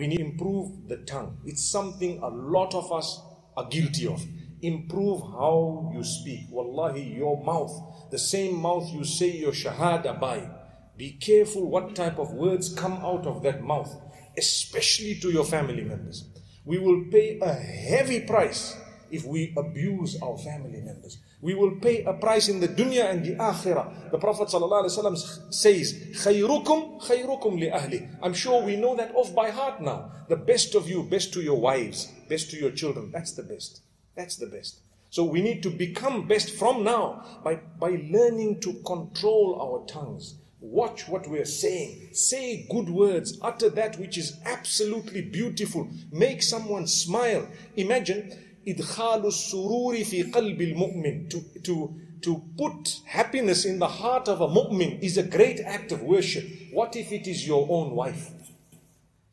We need to improve the tongue. It's something a lot of us are guilty of. Improve how you speak. Wallahi, your mouth, the same mouth you say your shahada by. Be careful what type of words come out of that mouth, especially to your family members. We will pay a heavy price if we abuse our family members. We will pay a price in the dunya and the akhirah. The Prophet ﷺ says, خَيْرُكُمْ خَيْرُكُمْ لِأَهْلِ I'm sure we know that off by heart now. The best of you, best to your wives, best to your children. That's the best. That's the best. So we need to become best from now by, by learning to control our tongues. Watch what we're saying. Say good words. Utter that which is absolutely beautiful. Make someone smile. Imagine إدخال السرور في قلب المؤمن to, to, to put happiness in the heart of a mu'min is a great act of worship. What if it is your own wife?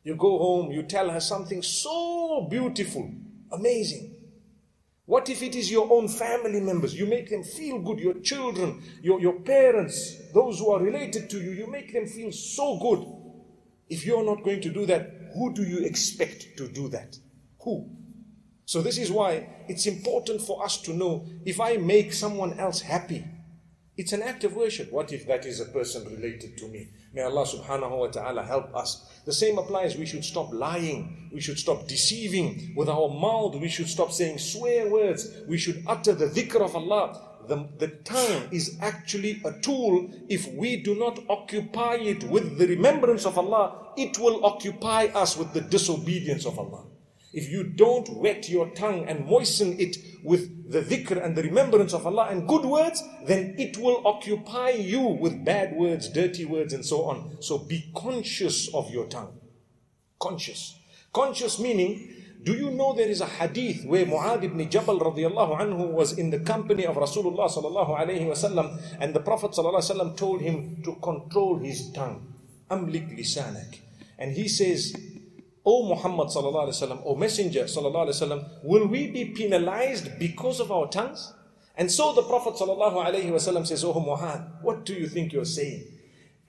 You go home, you tell her something so beautiful, amazing. What if it is your own family members? You make them feel good, your children, your, your parents, those who are related to you, you make them feel so good. If you're not going to do that, who do you expect to do that? Who? So this is why it's important for us to know if I make someone else happy, it's an act of worship. What if that is a person related to me? May Allah subhanahu wa ta'ala help us. The same applies. We should stop lying. We should stop deceiving with our mouth. We should stop saying swear words. We should utter the dhikr of Allah. The, the tongue is actually a tool. If we do not occupy it with the remembrance of Allah, it will occupy us with the disobedience of Allah. If you don't wet your tongue and moisten it with the dhikr and the remembrance of Allah and good words, then it will occupy you with bad words, dirty words, and so on. So be conscious of your tongue. Conscious. Conscious meaning, do you know there is a hadith where Mu'adh ibn Jabal radiallahu anhu was in the company of Rasulullah sallallahu alayhi wasallam and the Prophet sallallahu alayhi wasallam told him to control his tongue. Amlik lisanak. And he says, O Muhammad sallallahu alaihi wasallam, O Messenger sallallahu alaihi wasallam, will we be penalized because of our tongues? And so the Prophet sallallahu alaihi wasallam says, O Muhammad, what do you think you're saying?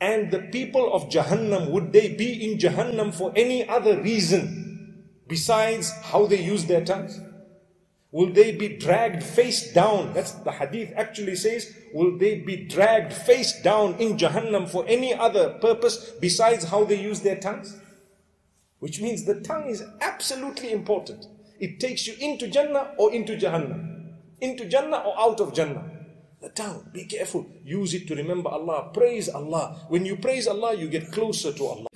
And the people of Jahannam, would they be in Jahannam for any other reason besides how they use their tongues? Will they be dragged face down? That's the hadith actually says, will they be dragged face down in Jahannam for any other purpose besides how they use their tongues? Which means the tongue is absolutely important. It takes you into Jannah or into Jahannam. Into Jannah or out of Jannah. The tongue, be careful. Use it to remember Allah. Praise Allah. When you praise Allah, you get closer to Allah.